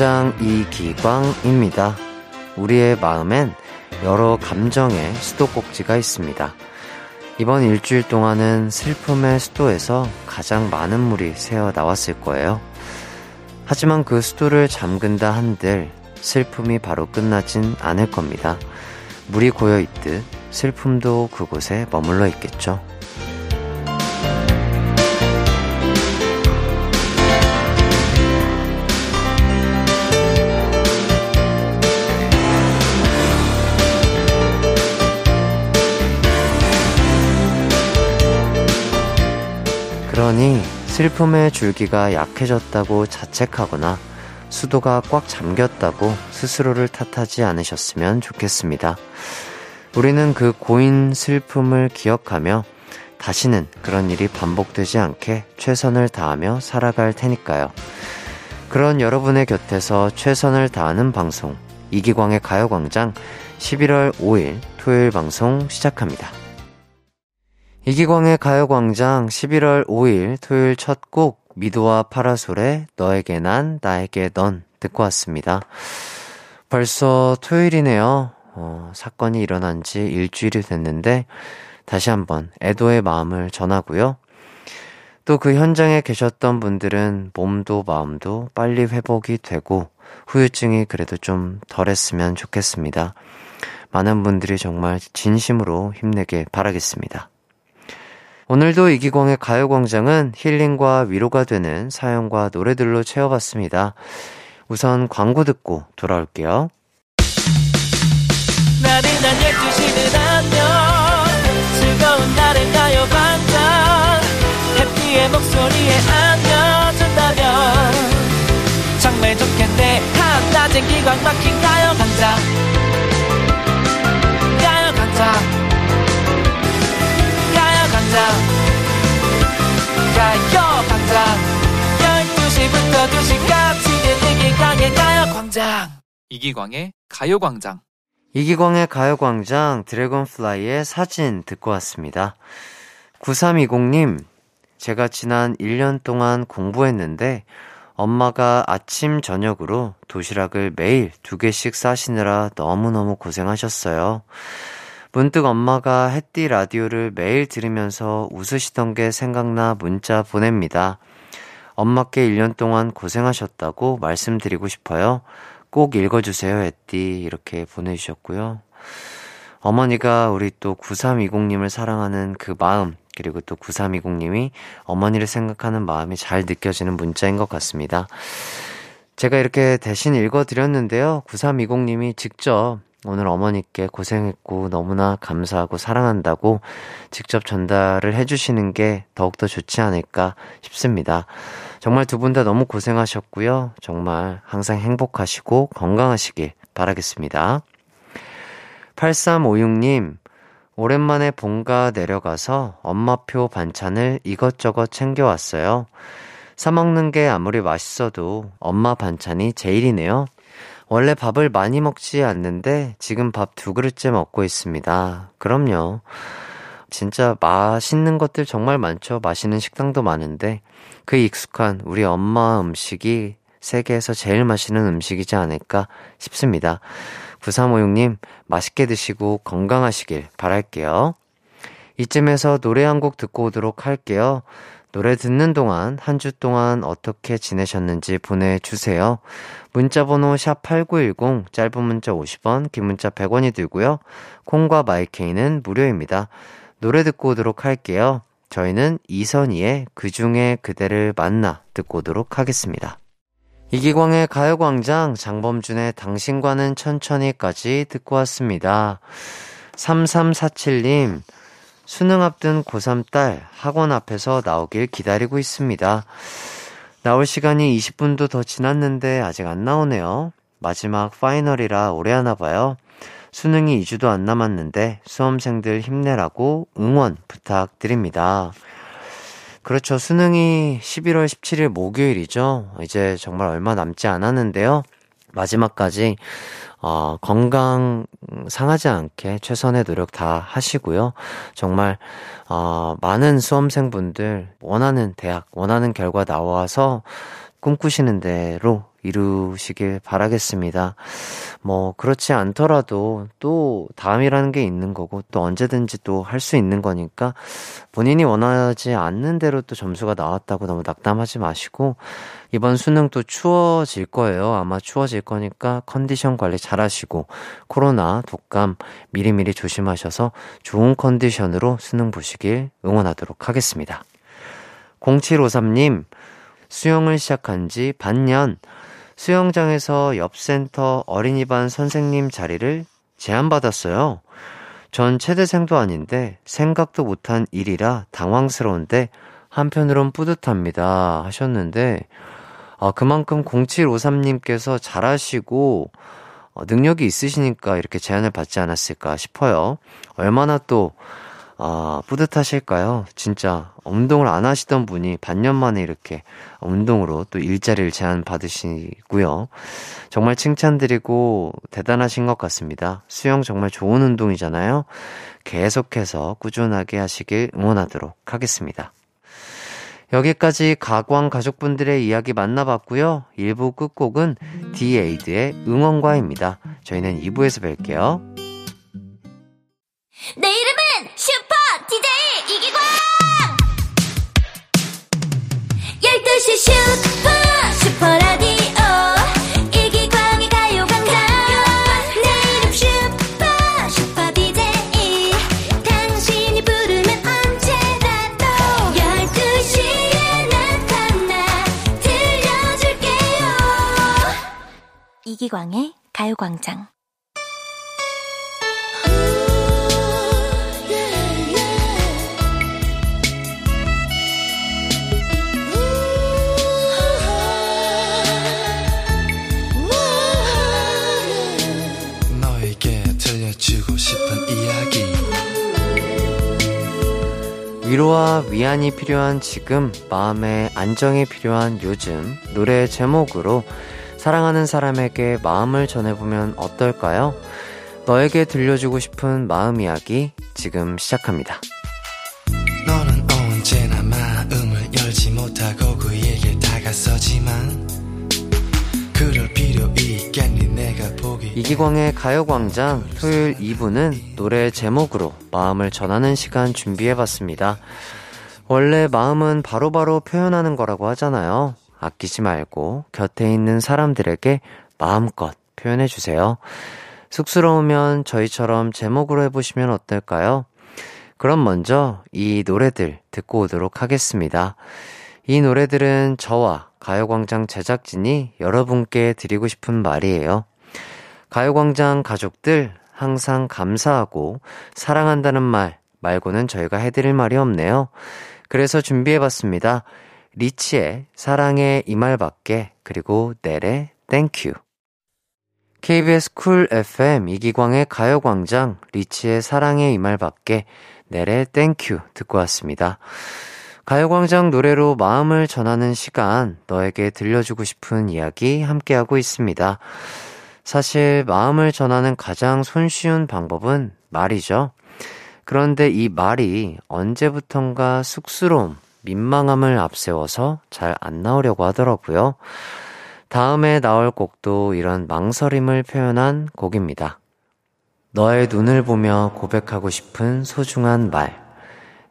가요광장 이기광입니다. 우리의 마음엔 여러 감정의 수도꼭지가 있습니다. 이번 일주일 동안은 슬픔의 수도에서 가장 많은 물이 새어 나왔을 거예요. 하지만 그 수도를 잠근다 한들 슬픔이 바로 끝나진 않을 겁니다. 물이 고여 있듯 슬픔도 그곳에 머물러 있겠죠. 슬픔의 줄기가 약해졌다고 자책하거나 수도가 꽉 잠겼다고 스스로를 탓하지 않으셨으면 좋겠습니다. 우리는 그 고인 슬픔을 기억하며 다시는 그런 일이 반복되지 않게 최선을 다하며 살아갈 테니까요. 그런 여러분의 곁에서 최선을 다하는 방송, 이기광의 가요광장 11월 5일 토요일 방송 시작합니다. 이기광의 가요광장 11월 5일 토요일 첫 곡 미도와 파라솔의 너에게 난 나에게 넌 듣고 왔습니다. 벌써 토요일이네요. 어, 사건이 일어난 지 일주일이 됐는데 다시 한번 애도의 마음을 전하고요. 또 그 현장에 계셨던 분들은 몸도 마음도 빨리 회복이 되고 후유증이 그래도 좀 덜했으면 좋겠습니다. 많은 분들이 정말 진심으로 힘내길 바라겠습니다. 오늘도 이기광의 가요광장은 힐링과 위로가 되는 사연과 노래들로 채워봤습니다. 우선 광고 듣고 돌아올게요. 나른한 12시는 안녕 즐거운 날을 가요광장. 해피의 목소리에 안겨준다면 정말 좋겠네. 한낮엔 기광 막힌 가요광장. 가요광장. 가요광장 가요 광장 12시부터 2시까지 이기광의 가요광장 이기광의 가요광장 이기광의 가요광장 드래곤플라이의 사진 듣고 왔습니다. 9320님, 제가 지난 1년 동안 공부했는데 엄마가 아침, 저녁으로 도시락을 매일 두 개씩 싸시느라 너무너무 고생하셨어요. 문득 엄마가 햇띠 라디오를 매일 들으면서 웃으시던 게 생각나 문자 보냅니다. 엄마께 1년 동안 고생하셨다고 말씀드리고 싶어요. 꼭 읽어주세요, 햇띠. 이렇게 보내주셨고요. 어머니가 우리 또 9320님을 사랑하는 그 마음, 그리고 또 9320님이 어머니를 생각하는 마음이 잘 느껴지는 문자인 것 같습니다. 제가 이렇게 대신 읽어드렸는데요. 9320님이 직접 오늘 어머니께 고생했고 너무나 감사하고 사랑한다고 직접 전달을 해주시는 게 더욱더 좋지 않을까 싶습니다. 정말 두 분 다 너무 고생하셨고요. 정말 항상 행복하시고 건강하시길 바라겠습니다. 8356님, 오랜만에 본가 내려가서 엄마표 반찬을 이것저것 챙겨왔어요. 사먹는 게 아무리 맛있어도 엄마 반찬이 제일이네요. 원래 밥을 많이 먹지 않는데 지금 밥 두 그릇째 먹고 있습니다. 그럼요. 진짜 맛있는 것들 정말 많죠. 맛있는 식당도 많은데 그 익숙한 우리 엄마 음식이 세계에서 제일 맛있는 음식이지 않을까 싶습니다. 9356님, 맛있게 드시고 건강하시길 바랄게요. 이쯤에서 노래 한 곡 듣고 오도록 할게요. 노래 듣는 동안 한 주 동안 어떻게 지내셨는지 보내주세요. 문자번호 샵8910, 짧은 문자 50원, 긴 문자 100원이 들고요. 콩과 마이케이는 무료입니다. 노래 듣고 오도록 할게요. 저희는 이선희의 그 중에 그대를 만나 듣고 오도록 하겠습니다. 이기광의 가요광장 장범준의 당신과는 천천히까지 듣고 왔습니다. 3347님, 수능 앞둔 고3 딸 학원 앞에서 나오길 기다리고 있습니다. 나올 시간이 20분도 더 지났는데 아직 안 나오네요. 마지막 파이널이라 오래 하나 봐요. 수능이 2주도 안 남았는데 수험생들 힘내라고 응원 부탁드립니다. 그렇죠. 수능이 11월 17일 목요일이죠. 이제 정말 얼마 남지 않았는데요. 마지막까지 어, 건강 상하지 않게 최선의 노력 다 하시고요. 정말 어, 많은 수험생분들 원하는 대학, 원하는 결과 나와서 꿈꾸시는 대로 이루시길 바라겠습니다. 뭐, 그렇지 않더라도 또 다음이라는 게 있는 거고 또 언제든지 또 할 수 있는 거니까 본인이 원하지 않는 대로 또 점수가 나왔다고 너무 낙담하지 마시고 이번 수능 또 추워질 거예요. 아마 추워질 거니까 컨디션 관리 잘 하시고 코로나, 독감 미리미리 조심하셔서 좋은 컨디션으로 수능 보시길 응원하도록 하겠습니다. 0753님, 수영을 시작한 지 반년, 수영장에서 옆 센터 어린이반 선생님 자리를 제안받았어요. 전 최대생도 아닌데 생각도 못한 일이라 당황스러운데 한편으론 뿌듯합니다. 하셨는데, 아, 그만큼 0753님께서 잘하시고, 어, 능력이 있으시니까 이렇게 제안을 받지 않았을까 싶어요. 얼마나 또, 아, 뿌듯하실까요? 진짜 운동을 안 하시던 분이 반년 만에 이렇게 운동으로 또 일자리를 제안 받으시고요. 정말 칭찬드리고 대단하신 것 같습니다. 수영 정말 좋은 운동이잖아요. 계속해서 꾸준하게 하시길 응원하도록 하겠습니다. 여기까지 가광 가족분들의 이야기 만나봤고요. 1부 끝곡은 디에이드의 응원과입니다. 저희는 2부에서 뵐게요. 내 이기광의 가요광장. 너에게 들려주고 싶은 이야기. 위로와 위안이 필요한 지금, 마음의 안정이 필요한 요즘, 노래 제목으로 사랑하는 사람에게 마음을 전해보면 어떨까요? 너에게 들려주고 싶은 마음 이야기, 지금 시작합니다. 너는 언제나 마음을 열지 못하고 그에게 다가서지만 그럴 필요 있겠니 내가 보기 이기광의 가요광장 토요일 2부는 노래 제목으로 마음을 전하는 시간 준비해봤습니다. 원래 마음은 바로바로 표현하는 거라고 하잖아요. 아끼지 말고 곁에 있는 사람들에게 마음껏 표현해 주세요. 쑥스러우면 저희처럼 제목으로 해보시면 어떨까요? 그럼 먼저 이 노래들 듣고 오도록 하겠습니다. 이 노래들은 저와 가요광장 제작진이 여러분께 드리고 싶은 말이에요. 가요광장 가족들 항상 감사하고 사랑한다는 말 말고는 저희가 해드릴 말이 없네요. 그래서 준비해봤습니다. 리치의 사랑의 이 말밖에 그리고 넬의 Thank You. KBS 쿨 FM 이기광의 가요광장 리치의 사랑의 이 말밖에 넬의 Thank You 듣고 왔습니다. 가요광장 노래로 마음을 전하는 시간, 너에게 들려주고 싶은 이야기 함께하고 있습니다. 사실 마음을 전하는 가장 손쉬운 방법은 말이죠. 그런데 이 말이 언제부턴가 쑥스러움, 민망함을 앞세워서 잘 안 나오려고 하더라고요. 다음에 나올 곡도 이런 망설임을 표현한 곡입니다. 너의 눈을 보며 고백하고 싶은 소중한 말.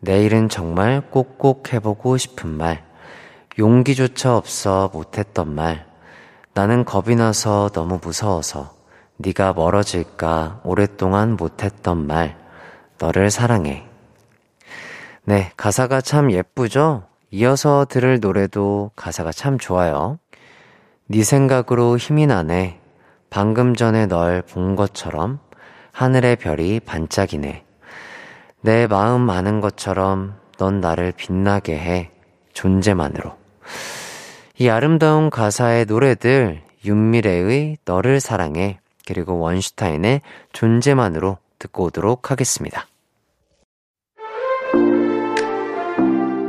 내일은 정말 꼭꼭 해보고 싶은 말. 용기조차 없어 못했던 말. 나는 겁이 나서 너무 무서워서 네가 멀어질까 오랫동안 못했던 말. 너를 사랑해. 네, 가사가 참 예쁘죠? 이어서 들을 노래도 가사가 참 좋아요. 네 생각으로 힘이 나네. 방금 전에 널 본 것처럼 하늘의 별이 반짝이네. 내 마음 아는 것처럼 넌 나를 빛나게 해. 존재만으로. 이 아름다운 가사의 노래들, 윤미래의 너를 사랑해, 그리고 원슈타인의 존재만으로 듣고 오도록 하겠습니다.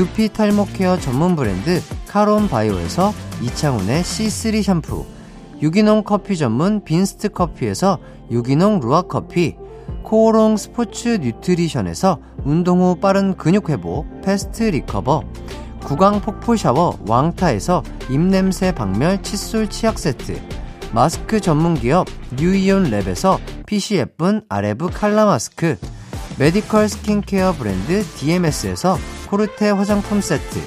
두피 탈모 케어 전문 브랜드 카론 바이오에서 이창훈의 C3 샴푸, 유기농 커피 전문 빈스트 커피에서 유기농 루아 커피, 코오롱 스포츠 뉴트리션에서 운동 후 빠른 근육 회복 패스트 리커버, 구강 폭포 샤워 왕타에서 입냄새 박멸 칫솔 치약 세트, 마스크 전문 기업 뉴이온 랩에서 핏이 예쁜 아레브 칼라 마스크, 메디컬 스킨케어 브랜드 DMS에서 코르테 화장품 세트,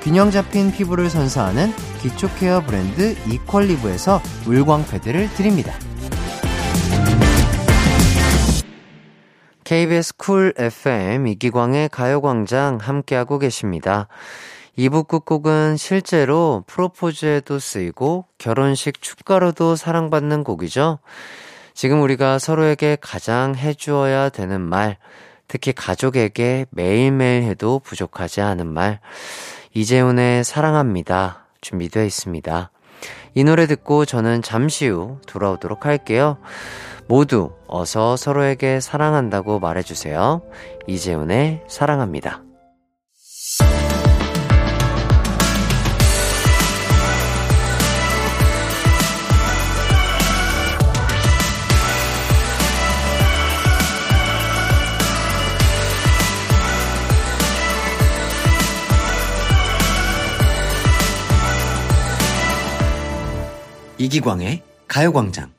균형 잡힌 피부를 선사하는 기초 케어 브랜드 이퀄리브에서 물광 패드를 드립니다. KBS 쿨 FM 이기광의 가요광장 함께하고 계십니다. 2부 끝곡은 실제로 프로포즈에도 쓰이고 결혼식 축가로도 사랑받는 곡이죠. 지금 우리가 서로에게 가장 해주어야 되는 말, 특히 가족에게 매일매일 해도 부족하지 않은 말, 이재훈의 사랑합니다. 준비되어 있습니다. 이 노래 듣고 저는 잠시 후 돌아오도록 할게요. 모두 어서 서로에게 사랑한다고 말해주세요. 이재훈의 사랑합니다. 이기광의 가요광장.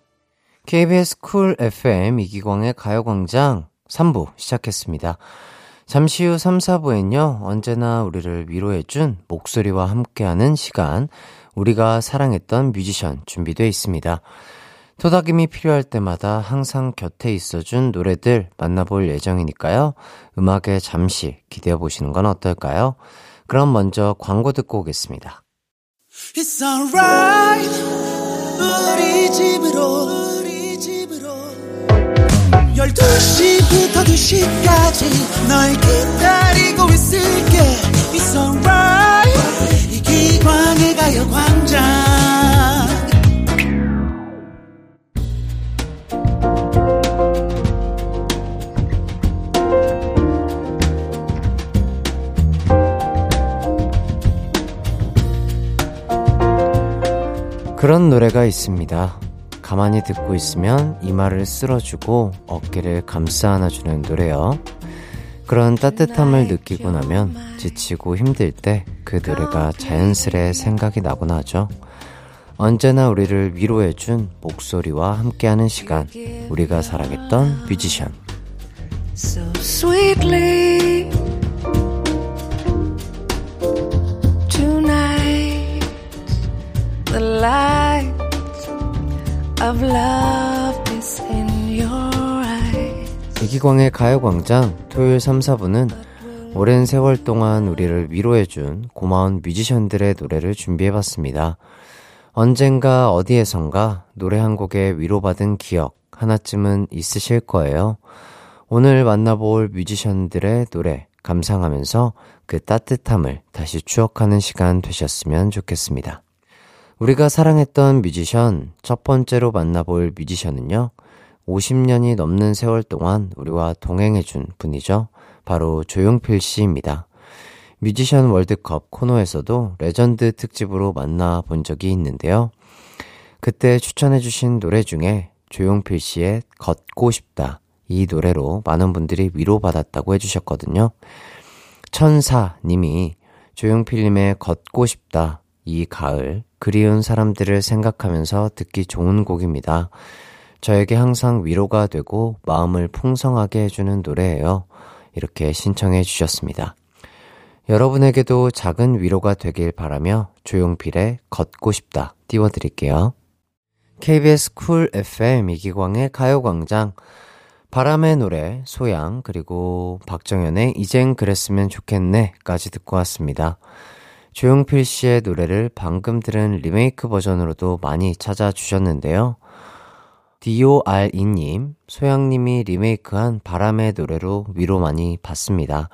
KBS 쿨 FM 이기광의 가요광장 3부 시작했습니다. 잠시 후 3, 4부엔요, 언제나 우리를 위로해준 목소리와 함께하는 시간, 우리가 사랑했던 뮤지션 준비되어 있습니다. 토닥임이 필요할 때마다 항상 곁에 있어준 노래들 만나볼 예정이니까요. 음악에 잠시 기대해 보시는 건 어떨까요? 그럼 먼저 광고 듣고 오겠습니다. It's alright. 우리 집으로. 12시부터 2시까지 널 기다리고 있을게. It's alright. 이 기광의 가요 광장 그런 노래가 있습니다. 가만히 듣고 있으면 이마를 쓸어주고 어깨를 감싸 안아주는 노래요. 그런 따뜻함을 느끼고 나면 지치고 힘들 때 그 노래가 자연스레 생각이 나곤 하죠. 언제나 우리를 위로해준 목소리와 함께하는 시간, 우리가 사랑했던 뮤지션. So sweetly. Light 이기광의 가요광장 토요일 3, 4부는 오랜 세월 동안 우리를 위로해준 고마운 뮤지션들의 노래를 준비해봤습니다. 언젠가 어디에선가 노래 한 곡에 위로받은 기억 하나쯤은 있으실 거예요. 오늘 만나볼 뮤지션들의 노래 감상하면서 그 따뜻함을 다시 추억하는 시간 되셨으면 좋겠습니다. 우리가 사랑했던 뮤지션, 첫 번째로 만나볼 뮤지션은요, 50년이 넘는 세월 동안 우리와 동행해준 분이죠. 바로 조용필 씨입니다. 뮤지션 월드컵 코너에서도 레전드 특집으로 만나본 적이 있는데요. 그때 추천해주신 노래 중에 조용필 씨의 걷고 싶다. 이 노래로 많은 분들이 위로받았다고 해주셨거든요. 천사님이 조용필님의 걷고 싶다. 이 가을 그리운 사람들을 생각하면서 듣기 좋은 곡입니다. 저에게 항상 위로가 되고 마음을 풍성하게 해주는 노래예요. 이렇게 신청해 주셨습니다. 여러분에게도 작은 위로가 되길 바라며 조용필의 걷고 싶다 띄워드릴게요. KBS 쿨 FM 이기광의 가요광장 바람의 노래 소양 그리고 박정현의 이젠 그랬으면 좋겠네까지 듣고 왔습니다. 조용필 씨의 노래를 방금 들은 리메이크 버전으로도 많이 찾아주셨는데요. DORE님, 소양님이 리메이크한 바람의 노래로 위로 많이 받습니다.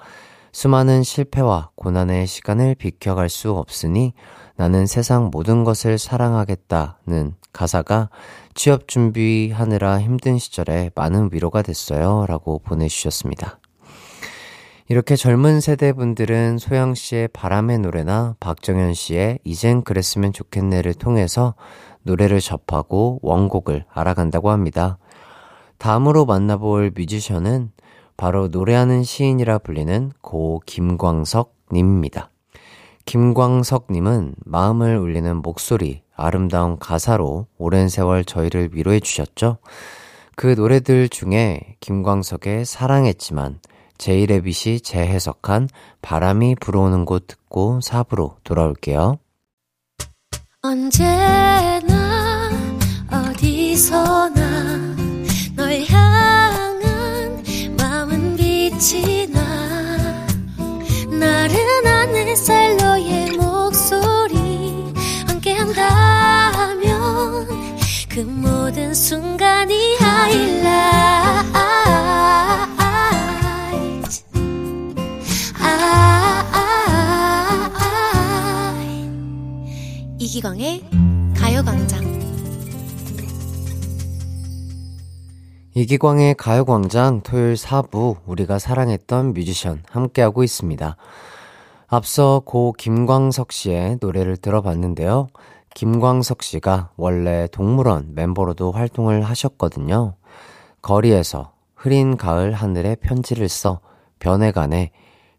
수많은 실패와 고난의 시간을 비켜갈 수 없으니 나는 세상 모든 것을 사랑하겠다는 가사가 취업 준비하느라 힘든 시절에 많은 위로가 됐어요. 라고 보내주셨습니다. 이렇게 젊은 세대 분들은 소영 씨의 바람의 노래나 박정현 씨의 이젠 그랬으면 좋겠네를 통해서 노래를 접하고 원곡을 알아간다고 합니다. 다음으로 만나볼 뮤지션은 바로 노래하는 시인이라 불리는 고 김광석 님입니다. 김광석 님은 마음을 울리는 목소리, 아름다운 가사로 오랜 세월 저희를 위로해 주셨죠. 그 노래들 중에 김광석의 사랑했지만 제이레빗이 재해석한 바람이 불어오는 곳 듣고 삽으로 돌아올게요. 언제나 어디서나 널 향한 마음은 빛이 나 나른한 햇살 너의 목소리 함께한다면 그 모든 순간이 하이라 이기광의 가요광장 이기광의 가요광장 토요일 4부 우리가 사랑했던 뮤지션 함께하고 있습니다. 앞서 고 김광석 씨의 노래를 들어봤는데요. 김광석 씨가 원래 동물원 멤버로도 활동을 하셨거든요. 거리에서 흐린 가을 하늘에 편지를 써 변해간에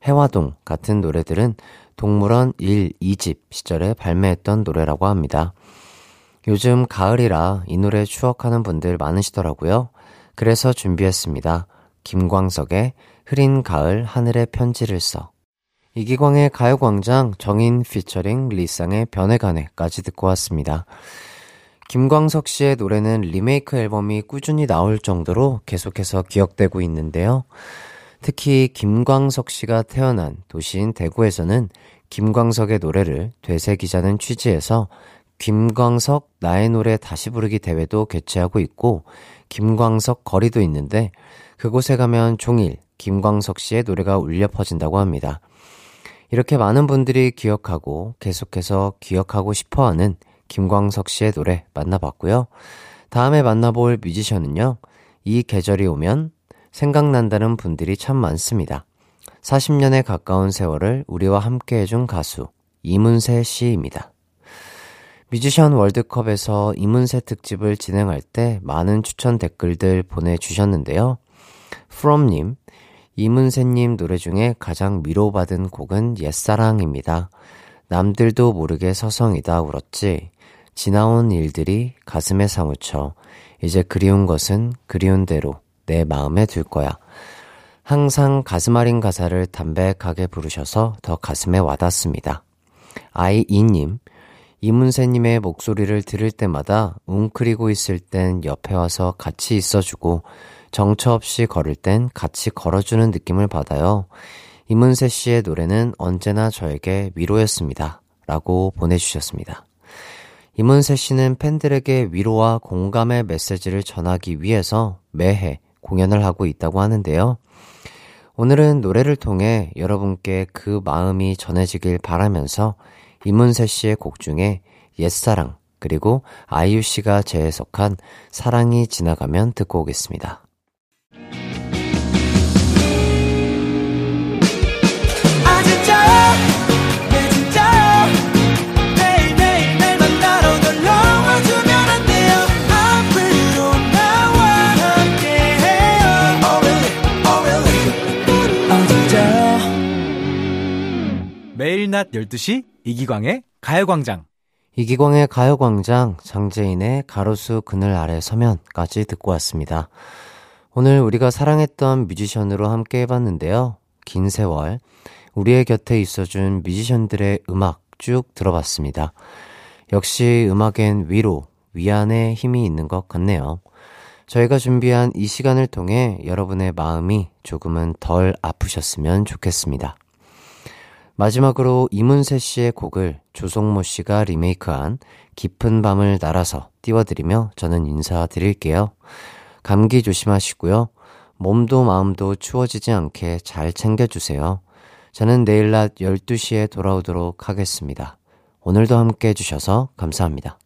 해화동 같은 노래들은 동물원 1, 2집 시절에 발매했던 노래라고 합니다. 요즘 가을이라 이 노래 추억하는 분들 많으시더라고요. 그래서 준비했습니다. 김광석의 흐린 가을 하늘에 편지를 써. 이기광의 가요광장 정인 피처링 리쌍의 변해가네까지 듣고 왔습니다. 김광석 씨의 노래는 리메이크 앨범이 꾸준히 나올 정도로 계속해서 기억되고 있는데요. 특히 김광석 씨가 태어난 도시인 대구에서는 김광석의 노래를 되새기자는 취지에서 김광석 나의 노래 다시 부르기 대회도 개최하고 있고 김광석 거리도 있는데 그곳에 가면 종일 김광석 씨의 노래가 울려 퍼진다고 합니다. 이렇게 많은 분들이 기억하고 계속해서 기억하고 싶어 하는 김광석 씨의 노래 만나봤고요. 다음에 만나볼 뮤지션은요. 이 계절이 오면 생각난다는 분들이 참 많습니다. 40년에 가까운 세월을 우리와 함께 해준 가수 이문세 씨입니다. 뮤지션 월드컵에서 이문세 특집을 진행할 때 많은 추천 댓글들 보내주셨는데요. from님, 이문세님 노래 중에 가장 위로받은 곡은 옛사랑입니다. 남들도 모르게 서성이다 울었지. 지나온 일들이 가슴에 사무쳐. 이제 그리운 것은 그리운 대로 내 마음에 둘 거야. 항상 가슴 아린 가사를 담백하게 부르셔서 더 가슴에 와닿습니다. 아이이님, 이문세님의 목소리를 들을 때마다 웅크리고 있을 땐 옆에 와서 같이 있어주고 정처 없이 걸을 땐 같이 걸어주는 느낌을 받아요. 이문세 씨의 노래는 언제나 저에게 위로였습니다. 라고 보내주셨습니다. 이문세 씨는 팬들에게 위로와 공감의 메시지를 전하기 위해서 매해 공연을 하고 있다고 하는데요. 오늘은 노래를 통해 여러분께 그 마음이 전해지길 바라면서 이문세 씨의 곡 중에 옛사랑, 그리고 아이유 씨가 재해석한 사랑이 지나가면 듣고 오겠습니다. 낮 12시 이기광의 가요광장. 이기광의 가요광장, 장재인의 가로수 그늘 아래 서면까지 듣고 왔습니다. 오늘 우리가 사랑했던 뮤지션으로 함께 해봤는데요. 긴 세월, 우리의 곁에 있어준 뮤지션들의 음악 쭉 들어봤습니다. 역시 음악엔 위로, 위안의 힘이 있는 것 같네요. 저희가 준비한 이 시간을 통해 여러분의 마음이 조금은 덜 아프셨으면 좋겠습니다. 마지막으로 이문세 씨의 곡을 조성모 씨가 리메이크한 깊은 밤을 날아서 띄워드리며 저는 인사드릴게요. 감기 조심하시고요. 몸도 마음도 추워지지 않게 잘 챙겨주세요. 저는 내일 낮 12시에 돌아오도록 하겠습니다. 오늘도 함께 해주셔서 감사합니다.